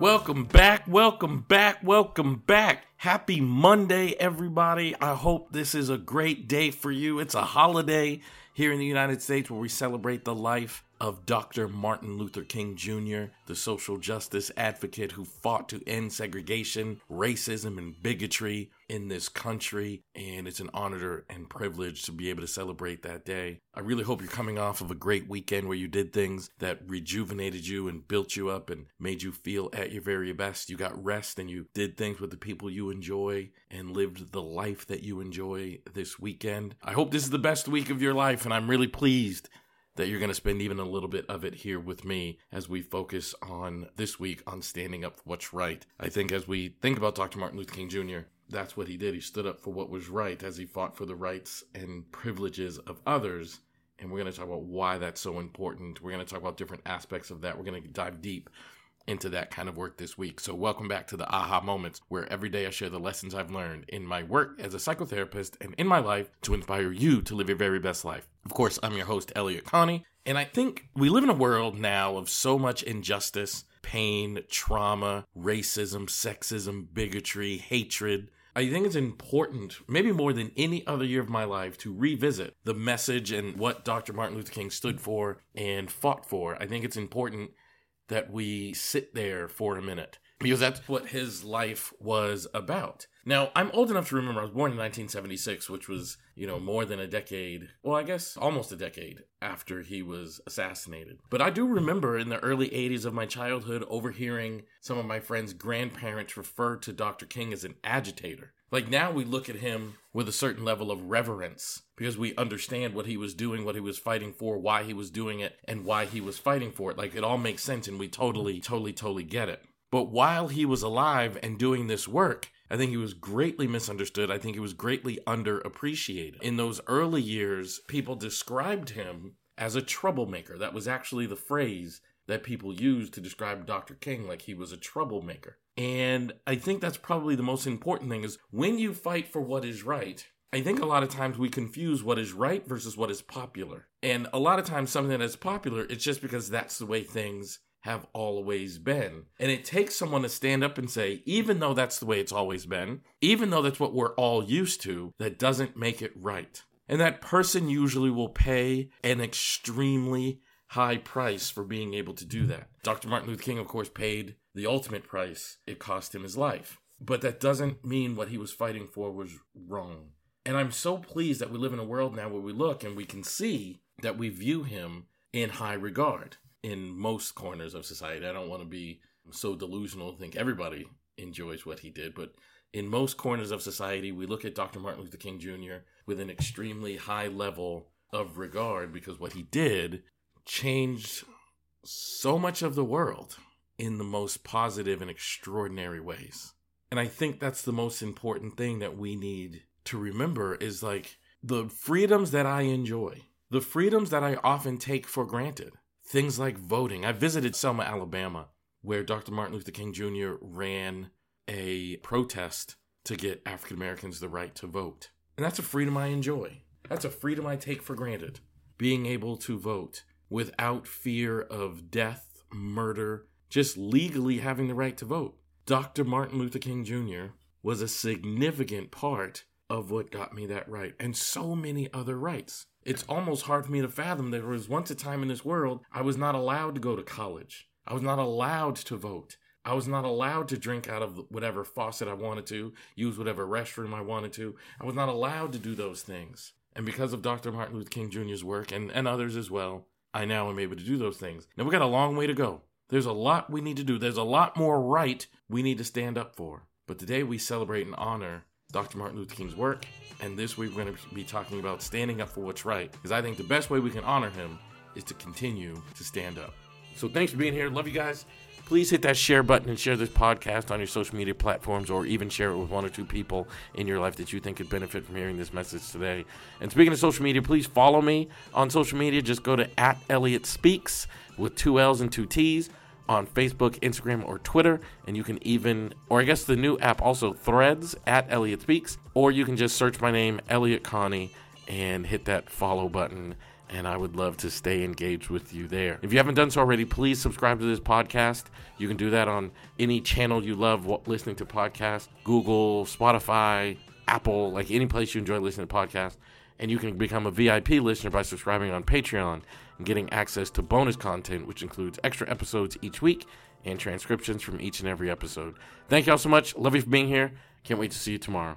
Welcome back, welcome back, welcome back. Happy Monday, everybody. I hope this is a great day for you. It's a holiday here in the United States where we celebrate the life of Dr. Martin Luther King Jr., the social justice advocate who fought to end segregation, racism, and bigotry in this country. And it's an honor and privilege to be able to celebrate that day. I really hope you're coming off of a great weekend where you did things that rejuvenated you and built you up and made you feel at your very best. You got rest and you did things with the people you enjoy and lived the life that you enjoy this weekend. I hope this is the best week of your life, and I'm really pleased that you're going to spend even a little bit of it here with me as we focus on this week on standing up for what's right. I think as we think about Dr. Martin Luther King Jr., that's what he did. He stood up for what was right as he fought for the rights and privileges of others. And we're going to talk about why that's so important. We're going to talk about different aspects of that. We're going to dive deep into that kind of work this week. So, welcome back to the Aha Moments, where every day I share the lessons I've learned in my work as a psychotherapist and in my life to inspire you to live your very best life. Of course, I'm your host, Elliott Connie, and I think we live in a world now of so much injustice, pain, trauma, racism, sexism, bigotry, hatred. I think it's important, maybe more than any other year of my life, to revisit the message and what Dr. Martin Luther King stood for and fought for. I think it's important that we sit there for a minute because that's what his life was about. Now, I'm old enough to remember I was born in 1976, which was, you know, more than a decade, well, I guess almost a decade after he was assassinated. But I do remember in the early 80s of my childhood overhearing some of my friends' grandparents refer to Dr. King as an agitator. Like now we look at him with a certain level of reverence because we understand what he was doing, what he was fighting for, why he was doing it, and why he was fighting for it. Like it all makes sense and we totally, totally, totally get it. But while he was alive and doing this work, I think he was greatly misunderstood. I think he was greatly underappreciated. In those early years, people described him as a troublemaker. That was actually the phrase that people used to describe Dr. King, like he was a troublemaker. And I think that's probably the most important thing is when you fight for what is right, I think a lot of times we confuse what is right versus what is popular. And a lot of times something that is popular, it's just because that's the way things have always been. And it takes someone to stand up and say, even though that's the way it's always been, even though that's what we're all used to, that doesn't make it right. And that person usually will pay an extremely high price for being able to do that. Dr. Martin Luther King, of course, paid the ultimate price. It cost him his life. But that doesn't mean what he was fighting for was wrong. And I'm so pleased that we live in a world now where we look and we can see that we view him in high regard in most corners of society. I don't want to be so delusional think everybody enjoys what he did, but in most corners of society, we look at Dr. Martin Luther King Jr. with an extremely high level of regard because what he did changed so much of the world in the most positive and extraordinary ways. And I think that's the most important thing that we need to remember is like the freedoms that I enjoy, the freedoms that I often take for granted. Things like voting. I visited Selma, Alabama, where Dr. Martin Luther King Jr. ran a protest to get African Americans the right to vote. And that's a freedom I enjoy. That's a freedom I take for granted. Being able to vote without fear of death, murder, just legally having the right to vote. Dr. Martin Luther King Jr. was a significant part of what got me that right, and so many other rights. It's almost hard for me to fathom that there was once a time in this world I was not allowed to go to college. I was not allowed to vote. I was not allowed to drink out of whatever faucet I wanted to, use whatever restroom I wanted to. I was not allowed to do those things. And because of Dr. Martin Luther King Jr.'s work and, and others as well, I now am able to do those things. Now we've got a long way to go. There's a lot we need to do. There's a lot more right we need to stand up for. But today we celebrate and honor Dr. Martin Luther King's work. And this week we're going to be talking about standing up for what's right. Because I think the best way we can honor him is to continue to stand up. So thanks for being here. Love you guys. Please hit that share button and share this podcast on your social media platforms or even share it with one or two people in your life that you think could benefit from hearing this message today. And speaking of social media, please follow me on social media. Just go to at Elliott Speaks with two L's and two T's on Facebook, Instagram, or Twitter. And you can even, or I guess the new app also, Threads at Elliott Speaks. Or you can just search my name, Elliott Connie, and hit that follow button and I would love to stay engaged with you there. If you haven't done so already, please subscribe to this podcast. You can do that on any channel you love listening to podcasts Google, Spotify, Apple, like any place you enjoy listening to podcasts. And you can become a VIP listener by subscribing on Patreon and getting access to bonus content, which includes extra episodes each week and transcriptions from each and every episode. Thank you all so much. Love you for being here. Can't wait to see you tomorrow.